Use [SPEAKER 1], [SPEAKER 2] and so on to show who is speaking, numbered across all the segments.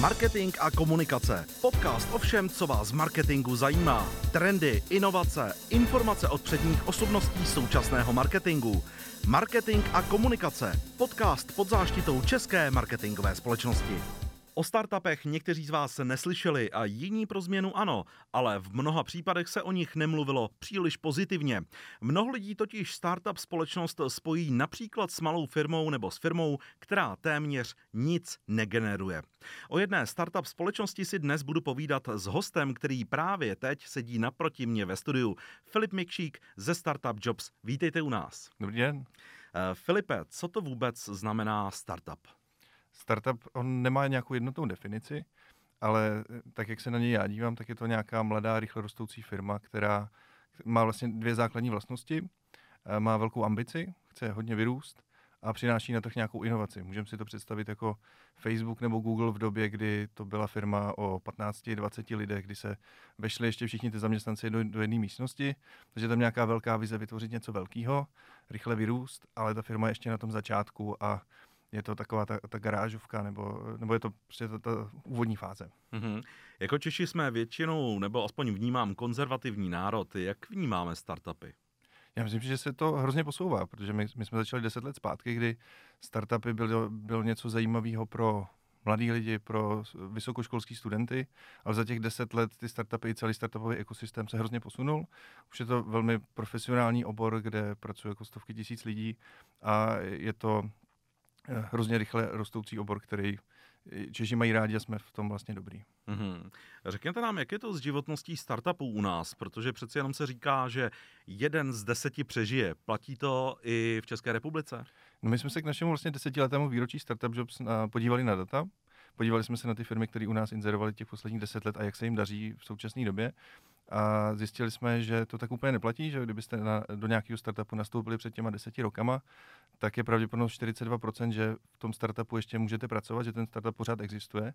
[SPEAKER 1] Marketing a komunikace. Podcast o všem, co vás z marketingu zajímá. Trendy, inovace, informace od předních osobností současného marketingu. Marketing a komunikace. Podcast pod záštitou České marketingové společnosti. O startupech někteří z vás neslyšeli a jiní pro změnu ano, ale v mnoha případech se o nich nemluvilo příliš pozitivně. Mnoho lidí totiž startup společnost spojí například s malou firmou nebo s firmou, která téměř nic negeneruje. O jedné startup společnosti si dnes budu povídat s hostem, který právě teď sedí naproti mě ve studiu. Filip Mikšík ze Startup Jobs. Vítejte u nás.
[SPEAKER 2] Dobrý den.
[SPEAKER 1] Eh, Filipe, co to vůbec znamená startup?
[SPEAKER 2] Startup, on nemá nějakou jednotnou definici, ale eh, tak, jak se na něj já dívám, tak je to nějaká mladá, rychle rostoucí firma, která má vlastně dvě základní vlastnosti. Eh, má velkou ambici, chce hodně vyrůst a přináší na trh nějakou inovaci. Můžeme si to představit jako Facebook nebo Google v době, kdy to byla firma o 15-20 lidech, kdy se vešli ještě všichni ty zaměstnanci do, do jedné místnosti, takže tam nějaká velká vize vytvořit něco velkého, rychle vyrůst, ale ta firma je ještě na tom začátku a je to taková ta, ta garážovka, nebo, nebo je to prostě ta, ta úvodní fáze.
[SPEAKER 1] Mm-hmm. Jako Češi jsme většinou, nebo aspoň vnímám, konzervativní národ. Jak vnímáme startupy?
[SPEAKER 2] Já myslím, že se to hrozně posouvá, protože my, my jsme začali deset let zpátky, kdy startupy bylo, bylo něco zajímavého pro mladí lidi, pro vysokoškolský studenty, ale za těch deset let ty startupy i celý startupový ekosystém se hrozně posunul. Už je to velmi profesionální obor, kde pracují jako stovky tisíc lidí a je to hrozně rychle rostoucí obor, který Češi mají rádi a jsme v tom vlastně dobrý.
[SPEAKER 1] Mm-hmm. Řekněte nám, jak je to s životností startupů u nás, protože přeci jenom se říká, že jeden z deseti přežije. Platí to i v České republice?
[SPEAKER 2] No my jsme se k našemu vlastně desetiletému výročí Startup Jobs podívali na data. Podívali jsme se na ty firmy, které u nás inzerovaly těch posledních deset let a jak se jim daří v současné době. A zjistili jsme, že to tak úplně neplatí, že kdybyste na, do nějakého startupu nastoupili před těma deseti rokama, tak je pravděpodobnost 42%, že v tom startupu ještě můžete pracovat, že ten startup pořád existuje.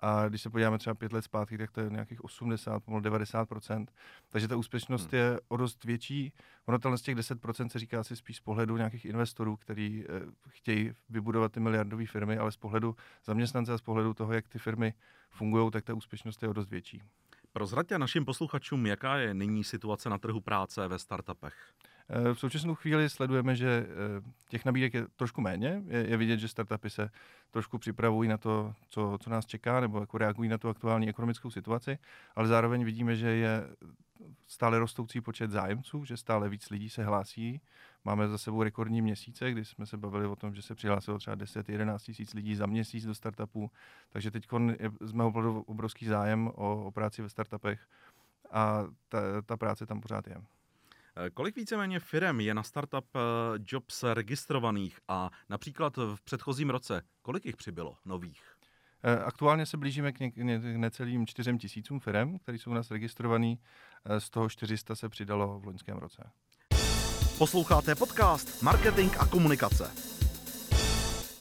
[SPEAKER 2] A když se podíváme třeba pět let zpátky, tak to je nějakých 80, pomalu 90%. Takže ta úspěšnost hmm. je o dost větší. Ono z těch 10% se říká asi spíš z pohledu nějakých investorů, kteří eh, chtějí vybudovat ty miliardové firmy, ale z pohledu zaměstnance a z pohledu toho, jak ty firmy fungují, tak ta úspěšnost je o dost větší.
[SPEAKER 1] Prozraďte našim posluchačům, jaká je nyní situace na trhu práce ve startupech.
[SPEAKER 2] Eh, v současnou chvíli sledujeme, že eh, těch nabídek je trošku méně. Je, je vidět, že startupy se trošku připravují na to, co, co nás čeká, nebo jako reagují na tu aktuální ekonomickou situaci, ale zároveň vidíme, že je stále rostoucí počet zájemců, že stále víc lidí se hlásí. Máme za sebou rekordní měsíce, kdy jsme se bavili o tom, že se přihlásilo třeba 10-11 tisíc lidí za měsíc do startupů, takže teď z mého pohledu obrovský zájem o, o práci ve startupech a ta, ta práce tam pořád je.
[SPEAKER 1] Eh, kolik víceméně firm je na startup eh, jobs registrovaných a například v předchozím roce, kolik jich přibylo nových?
[SPEAKER 2] Eh, aktuálně se blížíme k, ně, k necelým čtyřem tisícům firm, které jsou u nás registrovaný. Z toho 400 se přidalo v loňském roce.
[SPEAKER 1] Posloucháte podcast Marketing a komunikace.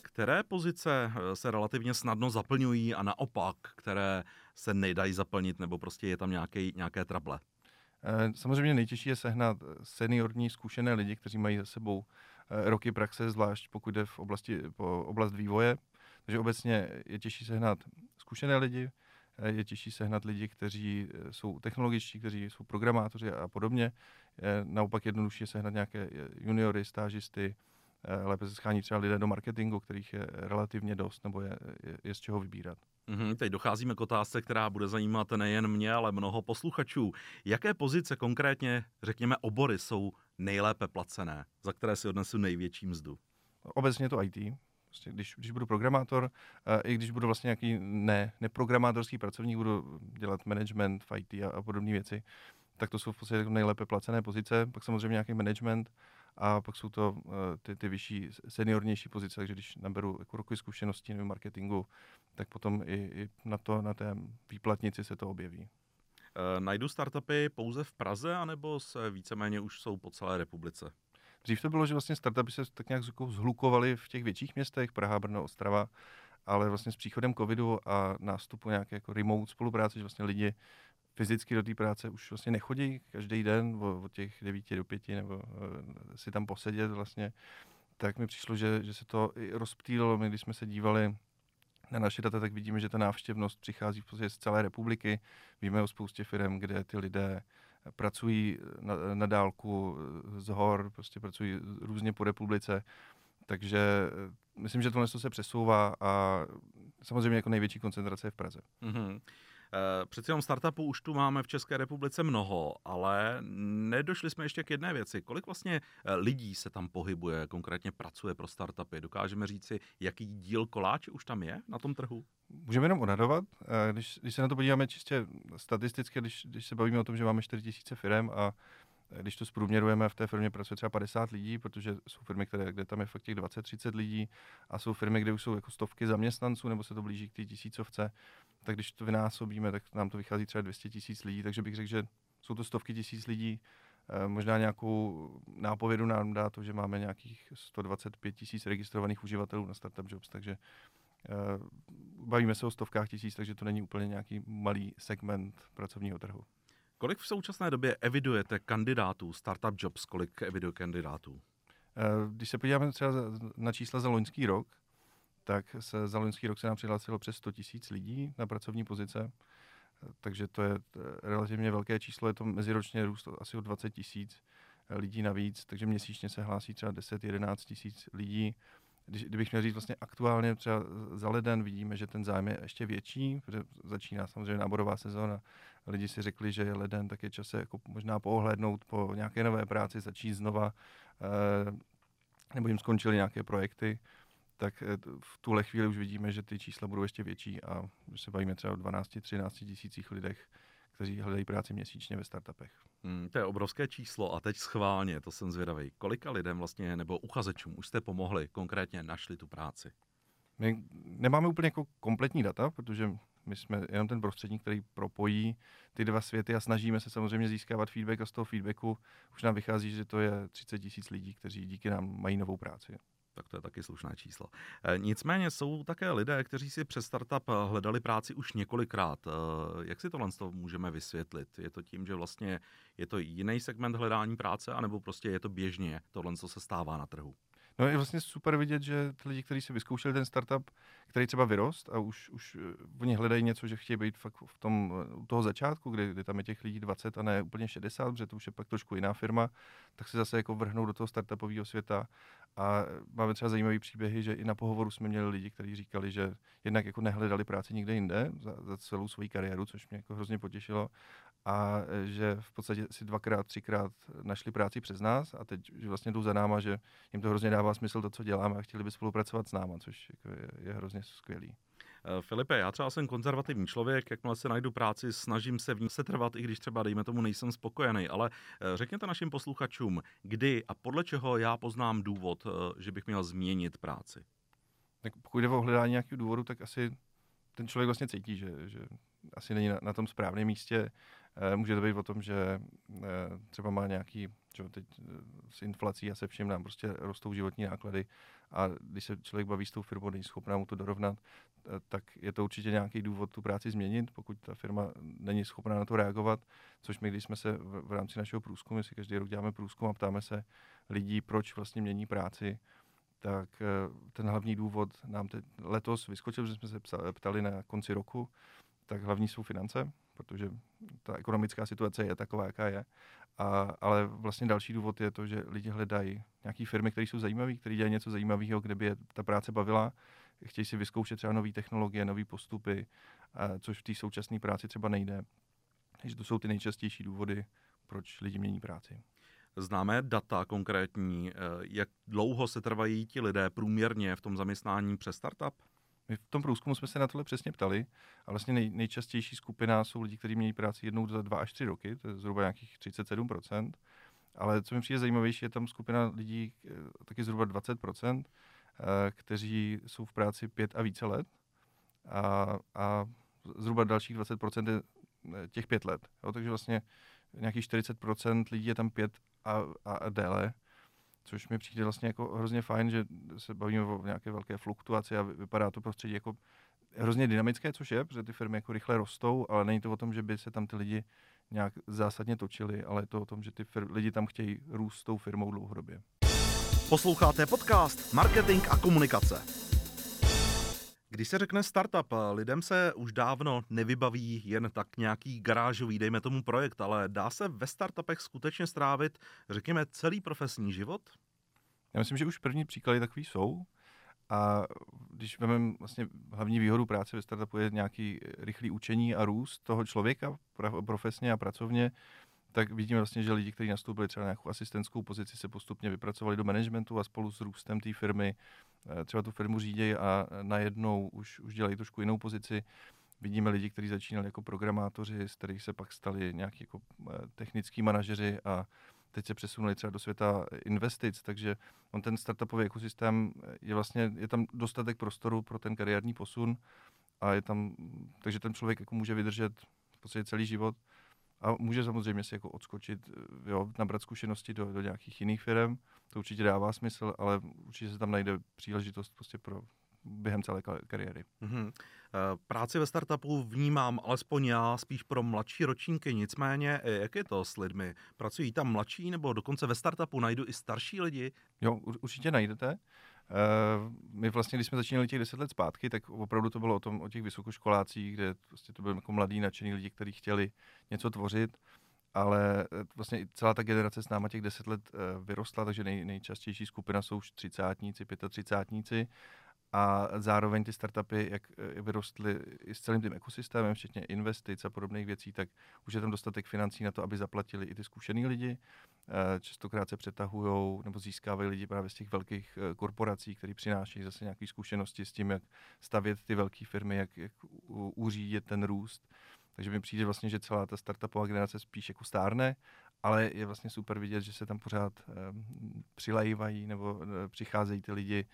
[SPEAKER 1] Které pozice se relativně snadno zaplňují a naopak, které se nedají zaplnit nebo prostě je tam nějaké, nějaké trable?
[SPEAKER 2] Eh, samozřejmě nejtěžší je sehnat seniorní zkušené lidi, kteří mají za sebou eh, roky praxe, zvlášť pokud jde v oblasti, po oblast vývoje. Takže obecně je těžší sehnat zkušené lidi, eh, je těžší sehnat lidi, kteří jsou technologičtí, kteří jsou programátoři a podobně. Je naopak jednodušší je sehnat nějaké juniory, stážisty, lépe se schání třeba lidé do marketingu, kterých je relativně dost, nebo je, je, je z čeho vybírat.
[SPEAKER 1] Mm-hmm, teď docházíme k otázce, která bude zajímat nejen mě, ale mnoho posluchačů. Jaké pozice konkrétně, řekněme, obory jsou nejlépe placené, za které si odnesu největší mzdu?
[SPEAKER 2] Obecně to IT. Prostě když, když budu programátor, uh, i když budu vlastně nějaký ne, neprogramátorský pracovník, budu dělat management IT a, a podobné věci, tak to jsou v podstatě nejlépe placené pozice. Pak samozřejmě nějaký management, a pak jsou to uh, ty, ty vyšší, seniornější pozice, takže když naberu jako roky zkušeností nebo marketingu, tak potom i, i na, to, na té výplatnici se to objeví.
[SPEAKER 1] E, najdu startupy pouze v Praze, anebo se víceméně už jsou po celé republice?
[SPEAKER 2] Dřív to bylo, že vlastně startupy se tak nějak zhlukovaly v těch větších městech, Praha, Brno, Ostrava, ale vlastně s příchodem covidu a nástupu nějaké jako remote spolupráce, že vlastně lidi fyzicky do té práce už vlastně nechodí každý den od těch 9 do 5 nebo eh, si tam posedět vlastně, tak mi přišlo, že, že se to rozptýlilo. My, když jsme se dívali na naše data, tak vidíme, že ta návštěvnost přichází v podstatě z celé republiky. Víme o spoustě firm, kde ty lidé pracují na, na dálku z hor, prostě pracují různě po republice. Takže eh, myslím, že tohle se přesouvá a samozřejmě jako největší koncentrace je v Praze. Mm-hmm.
[SPEAKER 1] Přeci jenom startupů už tu máme v České republice mnoho, ale nedošli jsme ještě k jedné věci. Kolik vlastně eh, lidí se tam pohybuje, konkrétně pracuje pro startupy? Dokážeme říci, jaký díl koláče už tam je na tom trhu?
[SPEAKER 2] Můžeme jenom odhadovat. Když, když se na to podíváme čistě statisticky, když, když se bavíme o tom, že máme 4 000 firm a když to zprůměrujeme, v té firmě pracuje třeba 50 lidí, protože jsou firmy, které, kde tam je fakt těch 20-30 lidí a jsou firmy, kde už jsou jako stovky zaměstnanců nebo se to blíží k té tisícovce, tak když to vynásobíme, tak nám to vychází třeba 200 tisíc lidí, takže bych řekl, že jsou to stovky tisíc lidí. Eh, možná nějakou nápovědu nám dá to, že máme nějakých 125 tisíc registrovaných uživatelů na Startup Jobs, takže eh, bavíme se o stovkách tisíc, takže to není úplně nějaký malý segment pracovního trhu.
[SPEAKER 1] Kolik v současné době evidujete kandidátů Startup Jobs? Kolik eviduje kandidátů?
[SPEAKER 2] Eh, když se podíváme třeba na čísla za loňský rok, tak se za loňský rok se nám přihlásilo přes 100 tisíc lidí na pracovní pozice, eh, takže to je relativně velké číslo, je to meziročně růst asi o 20 tisíc eh, lidí navíc, takže měsíčně se hlásí třeba 10-11 tisíc lidí. Když, kdybych měl říct vlastně aktuálně třeba za leden, vidíme, že ten zájem je ještě větší, protože začíná samozřejmě náborová sezóna. Lidi si řekli, že je leden, tak je čas jako možná poohlédnout po nějaké nové práci, začít znova, eh, nebo jim skončily nějaké projekty, tak eh, v tuhle chvíli už vidíme, že ty čísla budou ještě větší a že se bavíme třeba o 12-13 tisících lidech, kteří hledají práci měsíčně ve startupech.
[SPEAKER 1] Hmm, to je obrovské číslo a teď schválně, to jsem zvědavý. Kolika lidem vlastně, nebo uchazečům už jste pomohli, konkrétně našli tu práci?
[SPEAKER 2] My nemáme úplně jako kompletní data, protože my jsme jenom ten prostředník, který propojí ty dva světy a snažíme se samozřejmě získávat feedback a z toho feedbacku už nám vychází, že to je 30 tisíc lidí, kteří díky nám mají novou práci
[SPEAKER 1] tak to je taky slušné číslo. E, nicméně jsou také lidé, kteří si přes startup hledali práci už několikrát. E, jak si tohle můžeme vysvětlit? Je to tím, že vlastně je to jiný segment hledání práce, anebo prostě je to běžně tohle, co se stává na trhu?
[SPEAKER 2] No je vlastně super vidět, že ty lidi, kteří si vyzkoušeli ten startup, který třeba vyrost a už, už eh, oni hledají něco, že chtějí být fakt v tom, u toho začátku, kdy, kdy tam je těch lidí 20 a ne úplně 60, protože to už je pak trošku jiná firma, tak se zase jako vrhnou do toho startupového světa. A máme třeba zajímavé příběhy, že i na pohovoru jsme měli lidi, kteří říkali, že jednak jako nehledali práci nikde jinde za, za celou svou kariéru, což mě jako hrozně potěšilo a že v podstatě si dvakrát, třikrát našli práci přes nás a teď že vlastně jdou za náma, že jim to hrozně dává smysl to, co děláme a chtěli by spolupracovat s náma, což jako je, je hrozně skvělý.
[SPEAKER 1] E, Filipe, já třeba jsem konzervativní člověk, jakmile se najdu práci, snažím se v ní setrvat, i když třeba, dejme tomu, nejsem spokojený, ale e, řekněte našim posluchačům, kdy a podle čeho já poznám důvod, že bych měl změnit práci.
[SPEAKER 2] Tak pokud jde o hledání nějakého důvodu, tak asi ten člověk vlastně cítí, že, že asi není na, na tom správném místě. Eh, může to být o tom, že eh, třeba má nějaký, že teď eh, s inflací a se vším nám prostě rostou životní náklady a když se člověk baví s tou firmou, není schopná mu to dorovnat, tak je to určitě nějaký důvod tu práci změnit, pokud ta firma není schopná na to reagovat, což my, když jsme se v, v rámci našeho průzkumu, si každý rok děláme průzkum a ptáme se lidí, proč vlastně mění práci, tak ten hlavní důvod nám teď letos vyskočil, že jsme se ptali na konci roku, tak hlavní jsou finance, protože ta ekonomická situace je taková, jaká je. A, ale vlastně další důvod je to, že lidi hledají nějaké firmy, které jsou zajímavé, které dělají něco zajímavého, kde by je ta práce bavila, chtějí si vyzkoušet třeba nové technologie, nové postupy, a, což v té současné práci třeba nejde. Takže to jsou ty nejčastější důvody, proč lidi mění práci.
[SPEAKER 1] Známe data konkrétní, eh, jak dlouho se trvají ti lidé průměrně v tom zaměstnání přes startup?
[SPEAKER 2] My v tom průzkumu jsme se na tohle přesně ptali a vlastně nej, nejčastější skupina jsou lidi, kteří mějí práci jednou za dva až tři roky, to je zhruba nějakých 37%. Ale co mi přijde zajímavější, je tam skupina lidí, eh, taky zhruba 20%, eh, kteří jsou v práci pět a více let a, a zhruba dalších 20% je eh, těch pět let. Jo, takže vlastně nějakých 40% lidí je tam pět a, a, a déle což mi přijde vlastně jako hrozně fajn, že se bavíme o nějaké velké fluktuaci a vypadá to prostředí jako hrozně dynamické, což je, protože ty firmy jako rychle rostou, ale není to o tom, že by se tam ty lidi nějak zásadně točili, ale je to o tom, že ty fir- lidi tam chtějí růst s tou firmou dlouhodobě.
[SPEAKER 1] Posloucháte podcast Marketing a komunikace. Když se řekne startup, lidem se už dávno nevybaví jen tak nějaký garážový, dejme tomu projekt, ale dá se ve startupech skutečně strávit, řekněme, celý profesní život?
[SPEAKER 2] Já myslím, že už první příklady takový jsou. A když vezmeme vlastně hlavní výhodu práce ve startupu je nějaký rychlý učení a růst toho člověka profesně a pracovně, tak vidíme vlastně, že lidi, kteří nastoupili třeba na nějakou asistentskou pozici, se postupně vypracovali do managementu a spolu s růstem té firmy eh, třeba tu firmu řídějí a najednou už, už dělají trošku jinou pozici. Vidíme lidi, kteří začínali jako programátoři, z kterých se pak stali nějaký jako eh, technický manažeři a teď se přesunuli třeba do světa investic, takže on ten startupový ekosystém je vlastně, je tam dostatek prostoru pro ten kariérní posun a je tam, takže ten člověk jako může vydržet v podstatě celý život a může samozřejmě si jako odskočit, jo, nabrat zkušenosti do, do nějakých jiných firm, to určitě dává smysl, ale určitě se tam najde příležitost prostě pro během celé kariéry. Mm-hmm.
[SPEAKER 1] Práci ve startupu vnímám alespoň já spíš pro mladší ročníky, nicméně eh, jak je to s lidmi? Pracují tam mladší nebo dokonce ve startupu najdu i starší lidi?
[SPEAKER 2] Jo, určitě najdete. Eh, my vlastně, když jsme začínali těch deset let zpátky, tak opravdu to bylo o, tom, o těch vysokoškolácích, kde prostě to byly jako mladí, nadšení lidi, kteří chtěli něco tvořit, ale vlastně celá ta generace s náma těch deset let vyrostla, takže nej, nejčastější skupina jsou už třicátníci, pětatřicátníci a zároveň ty startupy, jak eh, vyrostly i s celým tím ekosystémem, včetně investic a podobných věcí, tak už je tam dostatek financí na to, aby zaplatili i ty zkušený lidi. Eh, častokrát se přetahují nebo získávají lidi právě z těch velkých eh, korporací, které přinášejí zase nějaké zkušenosti s tím, jak stavět ty velké firmy, jak, jak uřídit ten růst. Takže mi přijde vlastně, že celá ta startupová generace spíš jako stárne, ale je vlastně super vidět, že se tam pořád eh, přilajívají nebo eh, přicházejí ty lidi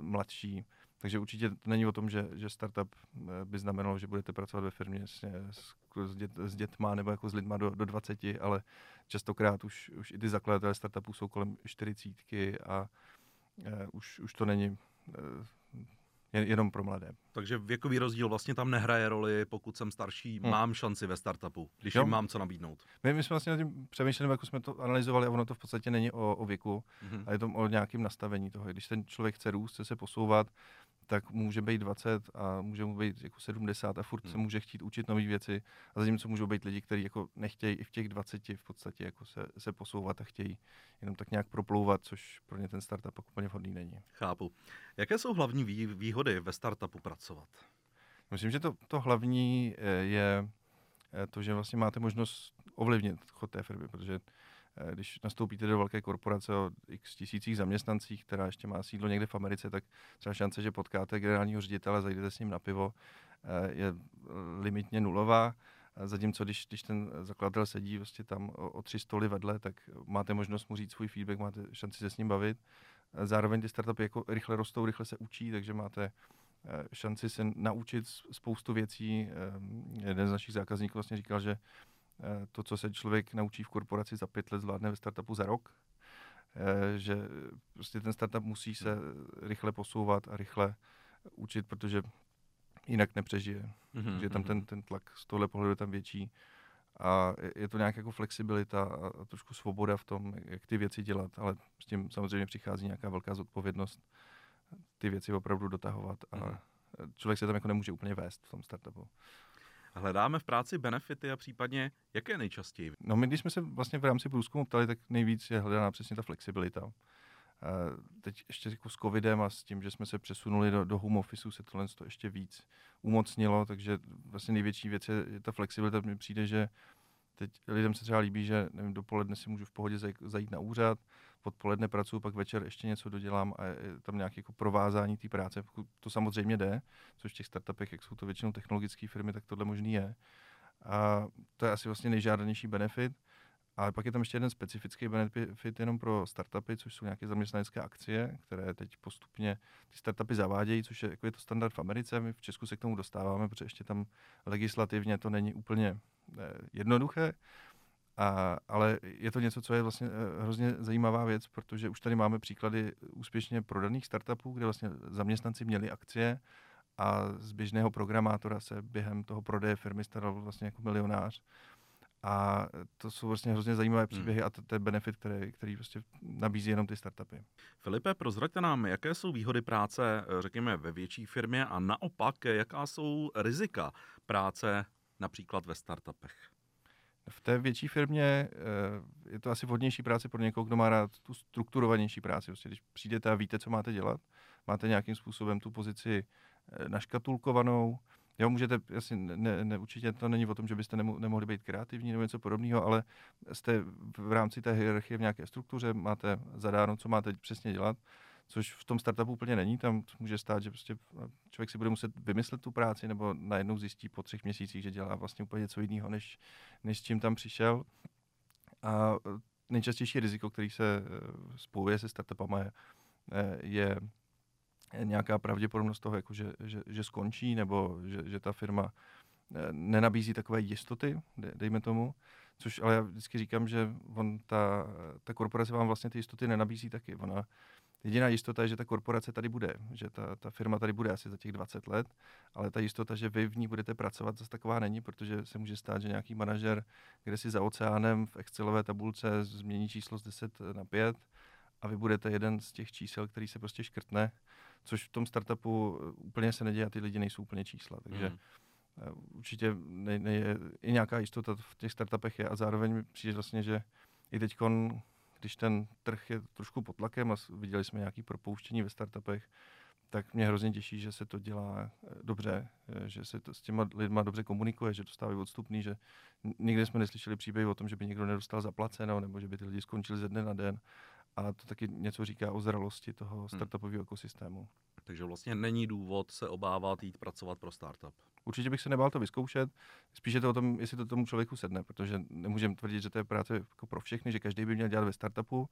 [SPEAKER 2] mladší. Takže určitě to není o tom, že, že startup eh, by znamenalo, že budete pracovat ve firmě s, s, s, dět, s dětma nebo jako s lidma do, do 20, ale častokrát už, už i ty zakladatelé startupů jsou kolem 40 a uh, už, už to není uh, jen, jenom pro mladé.
[SPEAKER 1] Takže věkový rozdíl vlastně tam nehraje roli, pokud jsem starší, hmm. mám šanci ve startupu, když jo. jim mám co nabídnout.
[SPEAKER 2] My, my jsme vlastně nad tím přemýšleli, jako jsme to analyzovali a ono to v podstatě není o, o věku, hmm. a je to o nějakém nastavení toho. Když ten člověk chce růst, chce se posouvat, tak může být 20 a může mu být jako 70 a furt hmm. se může chtít učit nové věci. A zatímco můžou být lidi, kteří jako nechtějí i v těch 20 v podstatě jako se, se posouvat a chtějí jenom tak nějak proplouvat, což pro ně ten startup úplně vhodný není.
[SPEAKER 1] Chápu. Jaké jsou hlavní výhody ve startupu pracovat?
[SPEAKER 2] Myslím, že to, to hlavní eh, je eh, to, že vlastně máte možnost ovlivnit chod té firmy, protože Eh, když nastoupíte do velké korporace o x tisících zaměstnancích, která ještě má sídlo někde v Americe, tak třeba šance, že potkáte generálního ředitele, zajdete s ním na pivo, je limitně nulová. Zatímco když, když ten zakladatel sedí vlastně tam o, o tři stoly vedle, tak máte možnost mu říct svůj feedback, máte šanci se s ním bavit. Zároveň ty startupy jako rychle rostou, rychle se učí, takže máte šanci se naučit spoustu věcí. Jeden z našich zákazníků vlastně říkal, že Eh, to, co se člověk naučí v korporaci za pět let, zvládne ve startupu za rok. Eh, že prostě ten startup musí se rychle posouvat a rychle učit, protože jinak nepřežije. Mm-hmm. Že tam mhm. ten, ten tlak z tohle pohledu je tam větší. A je to nějaká jako flexibilita a trošku svoboda v tom, jak ty věci dělat, ale s tím samozřejmě přichází nějaká velká zodpovědnost ty věci opravdu dotahovat a mm-hmm. člověk se tam jako nemůže úplně vést v tom startupu.
[SPEAKER 1] Hledáme v práci benefity a případně jaké nejčastěji?
[SPEAKER 2] No my, když jsme se vlastně v rámci průzkumu ptali, tak nejvíc je hledána přesně ta flexibilita. Teď ještě jako s covidem a s tím, že jsme se přesunuli do, do home officeu, se tohle to ještě víc umocnilo, takže vlastně největší věc je, je ta flexibilita. Mně přijde, že teď lidem se třeba líbí, že nevím, dopoledne si můžu v pohodě zajít na úřad, odpoledne pracuji, pak večer ještě něco dodělám a je tam nějaké jako provázání té práce. To samozřejmě jde, což v těch startupech, jak jsou to většinou technologické firmy, tak tohle možný je. A to je asi vlastně nejžádanější benefit. Ale pak je tam ještě jeden specifický benefit jenom pro startupy, což jsou nějaké zaměstnanecké akcie, které teď postupně ty startupy zavádějí, což je, jako je to standard v Americe. My v Česku se k tomu dostáváme, protože ještě tam legislativně to není úplně eh, jednoduché. A, ale je to něco, co je vlastně eh, hrozně zajímavá věc, protože už tady máme příklady úspěšně prodaných startupů, kde vlastně zaměstnanci měli akcie a z běžného programátora se během toho prodeje firmy staral vlastně jako milionář. A to jsou vlastně hrozně zajímavé hmm. příběhy hmm. a to, to je benefit, který, který prostě nabízí jenom ty startupy.
[SPEAKER 1] Filipe, prozraďte nám, jaké jsou výhody práce, řekněme, ve větší firmě a naopak, jaká jsou rizika práce například ve startupech?
[SPEAKER 2] V té větší firmě eh, je to asi vhodnější práce pro někoho, kdo má rád tu strukturovanější práci. Prostě když přijdete a víte, co máte dělat, máte nějakým způsobem tu pozici eh, naškatulkovanou, Jo, můžete, jasně, ne, ne, určitě to není o tom, že byste nemo, nemohli být kreativní nebo něco podobného, ale jste v rámci té hierarchie v nějaké struktuře, máte zadáno, co máte přesně dělat, což v tom startupu úplně není. Tam může stát, že prostě člověk si bude muset vymyslet tu práci nebo najednou zjistí po třech měsících, že dělá vlastně úplně něco jiného, než, než s čím tam přišel. A nejčastější riziko, který se eh, spojuje se startupama, je, eh, je nějaká pravděpodobnost toho, jako že, že, že skončí, nebo že, že ta firma eh, nenabízí takové jistoty, dejme tomu, což ale já vždycky říkám, že on, ta, ta korporace vám vlastně ty jistoty nenabízí taky. Ona, jediná jistota je, že ta korporace tady bude, že ta, ta firma tady bude asi za těch 20 let, ale ta jistota, že vy v ní budete pracovat, zase taková není, protože se může stát, že nějaký manažer, kde si za oceánem v Excelové tabulce změní číslo z 10 na 5 a vy budete jeden z těch čísel, který se prostě škrtne což v tom startupu eh, úplně se neděje a ty lidi nejsou úplně čísla. Takže mm. Určitě ne, ne, i nějaká jistota v těch startupech je a zároveň mi přijde vlastně, že i teď, když ten trh je trošku pod tlakem a viděli jsme nějaké propouštění ve startupech, tak mě hrozně těší, že se to dělá eh, dobře, že se to s těma lidma dobře komunikuje, že dostávají odstupný, že nikdy jsme neslyšeli příběh o tom, že by někdo nedostal zaplaceno, nebo že by ty lidi skončili ze dne na den a to taky něco říká o zralosti toho hmm. startupového hmm. ekosystému.
[SPEAKER 1] Takže vlastně není důvod se obávat jít pracovat pro startup.
[SPEAKER 2] Určitě bych se nebál to vyzkoušet. Spíše to o tom, jestli to tomu člověku sedne, protože nemůžeme tvrdit, že to je práce jako pro všechny, že každý by měl dělat ve startupu.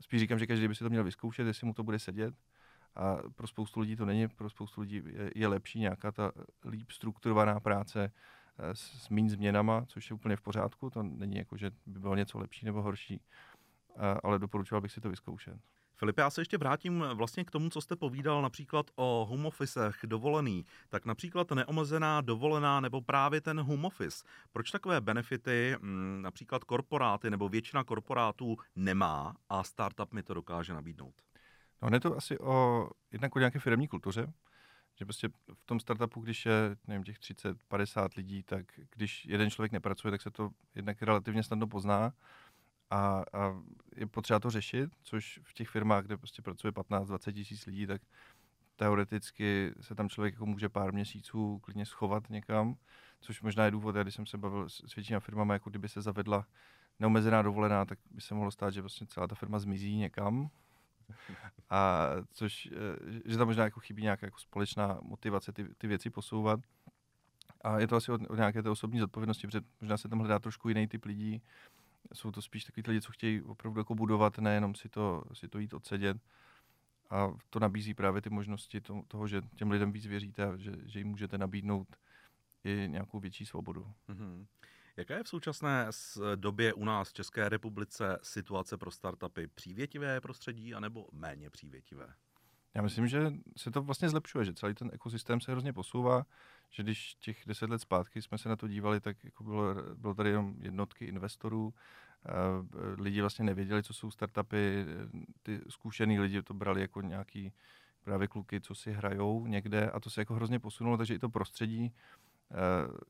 [SPEAKER 2] Spíš říkám, že každý by si to měl vyzkoušet, jestli mu to bude sedět. A pro spoustu lidí to není, pro spoustu lidí je, je lepší nějaká ta líp strukturovaná práce eh, s, s méně změnama, což je úplně v pořádku. To není jako, že by bylo něco lepší nebo horší ale doporučoval bych si to vyzkoušet.
[SPEAKER 1] Filip, já se ještě vrátím vlastně k tomu, co jste povídal například o home officech dovolený. Tak například neomezená dovolená nebo právě ten home office. Proč takové benefity mm, například korporáty nebo většina korporátů nemá a startup mi to dokáže nabídnout?
[SPEAKER 2] No, je to asi o jednak o nějaké firmní kultuře, že prostě v tom startupu, když je nevím, těch 30-50 lidí, tak když jeden člověk nepracuje, tak se to jednak relativně snadno pozná a, a je potřeba to řešit, což v těch firmách, kde prostě pracuje 15-20 tisíc lidí, tak teoreticky se tam člověk jako může pár měsíců klidně schovat někam, což možná je důvod, když jsem se bavil s většinou firmami, jako kdyby se zavedla neomezená dovolená, tak by se mohlo stát, že vlastně celá ta firma zmizí někam. A což, eh, že tam možná jako chybí nějaká jako společná motivace ty, ty věci posouvat. A je to asi od, od nějaké té osobní zodpovědnosti, protože možná se tam hledá trošku jiný typ lidí, jsou to spíš takový lidi, co chtějí opravdu jako budovat, nejenom si to, si to jít odsedět. A to nabízí právě ty možnosti to, toho, že těm lidem víc věříte a že, že jim můžete nabídnout i nějakou větší svobodu. Mm-hmm.
[SPEAKER 1] Jaká je v současné době u nás v České republice situace pro startupy? Přívětivé prostředí anebo méně přívětivé?
[SPEAKER 2] Já myslím, že se to vlastně zlepšuje, že celý ten ekosystém se hrozně posouvá, že když těch deset let zpátky jsme se na to dívali, tak jako bylo, bylo tady jenom jednotky investorů, lidi vlastně nevěděli, co jsou startupy, ty zkušený lidi to brali jako nějaký právě kluky, co si hrajou někde a to se jako hrozně posunulo, takže i to prostředí eh,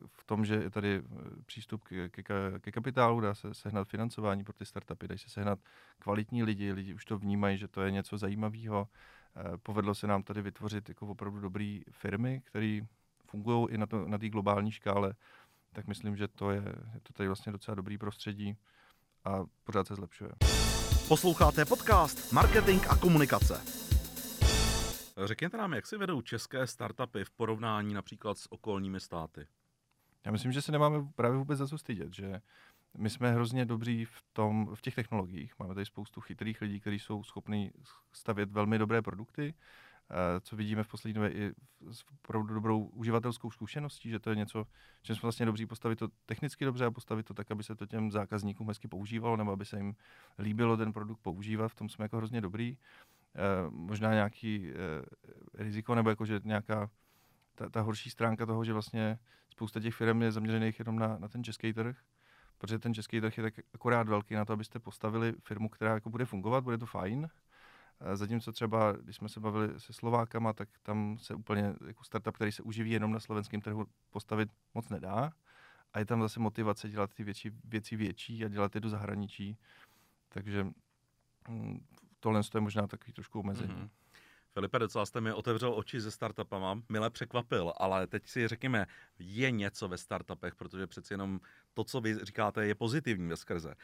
[SPEAKER 2] v tom, že je tady eh, přístup ke, ke, ke kapitálu, dá se sehnat financování pro ty startupy, dají se sehnat kvalitní lidi, lidi už to vnímají, že to je něco zajímavého, Eh, povedlo se nám tady vytvořit jako opravdu dobré firmy, které fungují i na, to, na té globální škále, tak myslím, že to je, je to tady vlastně docela dobrý prostředí a pořád se zlepšuje.
[SPEAKER 1] Posloucháte podcast Marketing a komunikace. Řekněte nám, jak si vedou české startupy v porovnání například s okolními státy?
[SPEAKER 2] Já myslím, že se nemáme právě vůbec za co stydět, že my jsme hrozně dobří v, tom, v těch technologiích. Máme tady spoustu chytrých lidí, kteří jsou schopni stavět velmi dobré produkty, co vidíme v poslední době i s opravdu dobrou uživatelskou zkušeností, že to je něco, čím jsme vlastně dobří postavit to technicky dobře a postavit to tak, aby se to těm zákazníkům hezky používalo, nebo aby se jim líbilo ten produkt používat, v tom jsme jako hrozně dobrý. Eh, možná nějaký eh, riziko, nebo jako, že nějaká ta, ta horší stránka toho, že vlastně spousta těch firm je zaměřených jenom na, na ten český trh, protože ten český trh je tak akorát velký na to, abyste postavili firmu, která jako bude fungovat, bude to fajn. Zatímco třeba, když jsme se bavili se Slovákama, tak tam se úplně jako startup, který se uživí jenom na slovenském trhu, postavit moc nedá. A je tam zase motivace dělat ty větší, věci větší a dělat je do zahraničí. Takže hm, tohle je možná takový trošku omezení. Mm-hmm.
[SPEAKER 1] Filipe, docela jste mi otevřel oči ze startupama, mile překvapil, ale teď si řekněme, je něco ve startupech, protože přeci jenom to, co vy říkáte, je pozitivní ve skrze.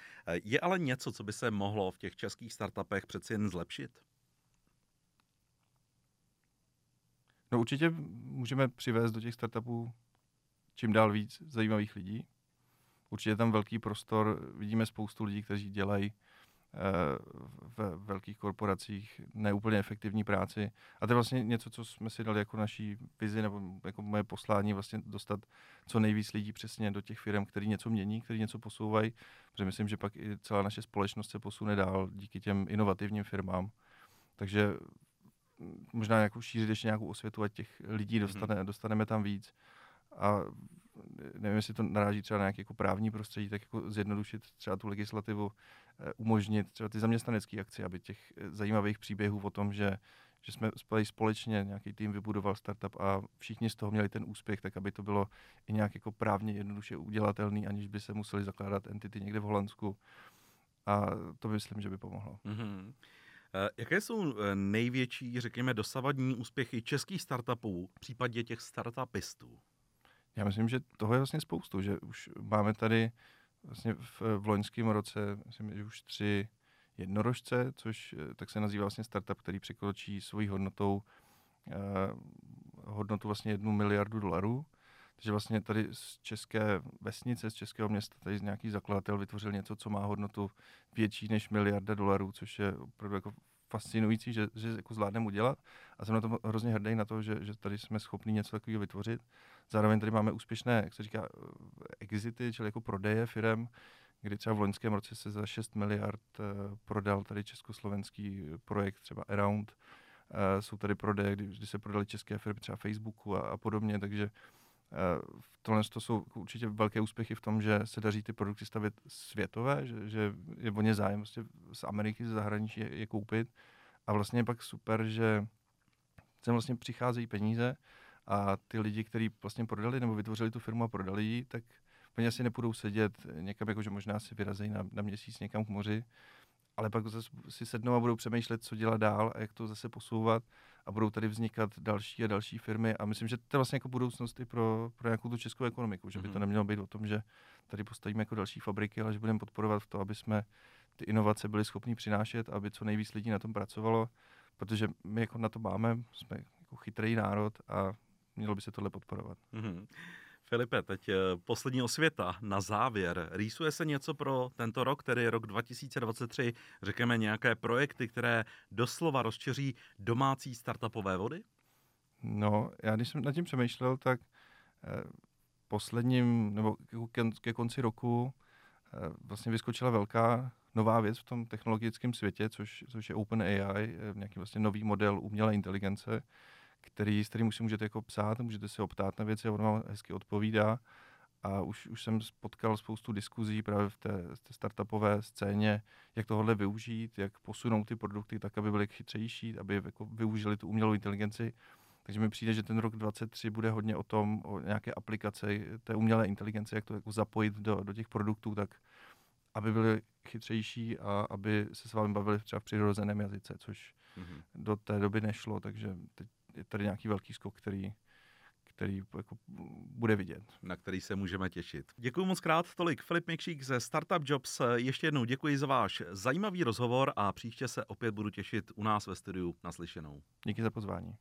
[SPEAKER 1] Je ale něco, co by se mohlo v těch českých startupech přeci jen zlepšit?
[SPEAKER 2] No určitě můžeme přivést do těch startupů čím dál víc zajímavých lidí. Určitě je tam velký prostor, vidíme spoustu lidí, kteří dělají Eh, v velkých korporacích neúplně efektivní práci. A to je vlastně něco, co jsme si dali jako naší vizi nebo jako moje poslání vlastně dostat co nejvíc lidí přesně do těch firm, který něco mění, který něco posouvají, protože myslím, že pak i celá naše společnost se posune dál díky těm inovativním firmám. Takže možná nějakou šířit ještě nějakou osvětu, ať těch lidí mhm. dostane, dostaneme tam víc. A nevím, jestli to naráží třeba na nějaké jako právní prostředí, tak jako zjednodušit třeba tu legislativu, eh, umožnit třeba ty zaměstnanecké akce, aby těch eh, zajímavých příběhů o tom, že, že jsme společně nějaký tým vybudoval startup a všichni z toho měli ten úspěch, tak aby to bylo i nějak jako právně jednoduše udělatelný, aniž by se museli zakládat entity někde v Holandsku. A to myslím, že by pomohlo. Mm-hmm.
[SPEAKER 1] Jaké jsou největší, řekněme, dosavadní úspěchy českých startupů v případě těch startupistů?
[SPEAKER 2] Já myslím, že toho je vlastně spoustu, že už máme tady vlastně v, v loňském roce, myslím, že už tři jednorožce, což eh, tak se nazývá vlastně startup, který překročí svojí hodnotou eh, hodnotu vlastně jednu miliardu dolarů. Takže vlastně tady z české vesnice, z českého města, tady nějaký zakladatel vytvořil něco, co má hodnotu větší než miliarda dolarů, což je opravdu jako fascinující, že, že jako zvládneme udělat. A jsem na to hrozně hrdý na to, že, že tady jsme schopni něco takového vytvořit. Zároveň tady máme úspěšné, jak se říká, exity, čili jako prodeje firm, kdy třeba v loňském roce se za 6 miliard uh, prodal tady československý projekt, třeba Around. Uh, jsou tady prodeje, kdy, kdy se prodali české firmy, třeba Facebooku a, a podobně, takže uh, tohle to jsou určitě velké úspěchy v tom, že se daří ty produkty stavět světové, že, že je o ně zájem vlastně z Ameriky, z zahraničí je, je koupit. A vlastně je pak super, že sem vlastně přicházejí peníze a ty lidi, kteří vlastně prodali nebo vytvořili tu firmu a prodali ji, tak oni asi nepůjdou sedět někam, jako že možná si vyrazejí na, na měsíc někam k moři, ale pak zase si sednou a budou přemýšlet, co dělat dál a jak to zase posouvat a budou tady vznikat další a další firmy a myslím, že to je vlastně jako budoucnost i pro, pro nějakou tu českou ekonomiku, že by to mhm. nemělo být o tom, že tady postavíme jako další fabriky, ale že budeme podporovat v to, aby jsme ty inovace byli schopni přinášet, aby co nejvíc lidí na tom pracovalo, protože my jako na to máme, jsme jako chytrý národ a mělo by se tohle podporovat. Mm-hmm.
[SPEAKER 1] Filipe, teď eh, poslední osvěta na závěr. Rýsuje se něco pro tento rok, tedy rok 2023, řekněme nějaké projekty, které doslova rozšíří domácí startupové vody?
[SPEAKER 2] No, já když jsem nad tím přemýšlel, tak eh, posledním, nebo ke, ke konci roku eh, vlastně vyskočila velká nová věc v tom technologickém světě, což, což je OpenAI, eh, nějaký vlastně nový model umělé inteligence, který, s kterým už si můžete jako psát, můžete si optát na věci a on vám hezky odpovídá. A už, už jsem spotkal spoustu diskuzí právě v té, té startupové scéně, jak tohle využít, jak posunout ty produkty tak, aby byly chytřejší, aby jako využili tu umělou inteligenci. Takže mi přijde, že ten rok 2023 bude hodně o tom, o nějaké aplikaci té umělé inteligence, jak to jako zapojit do, do těch produktů, tak aby byly chytřejší a aby se s vámi bavili třeba v přirozeném jazyce, což mm-hmm. do té doby nešlo, takže teď je tady nějaký velký skok, který, který jako bude vidět.
[SPEAKER 1] Na který se můžeme těšit. Děkuji moc krát, tolik Filip Mikšík ze Startup Jobs. Ještě jednou děkuji za váš zajímavý rozhovor a příště se opět budu těšit u nás ve studiu naslyšenou.
[SPEAKER 2] Díky za pozvání.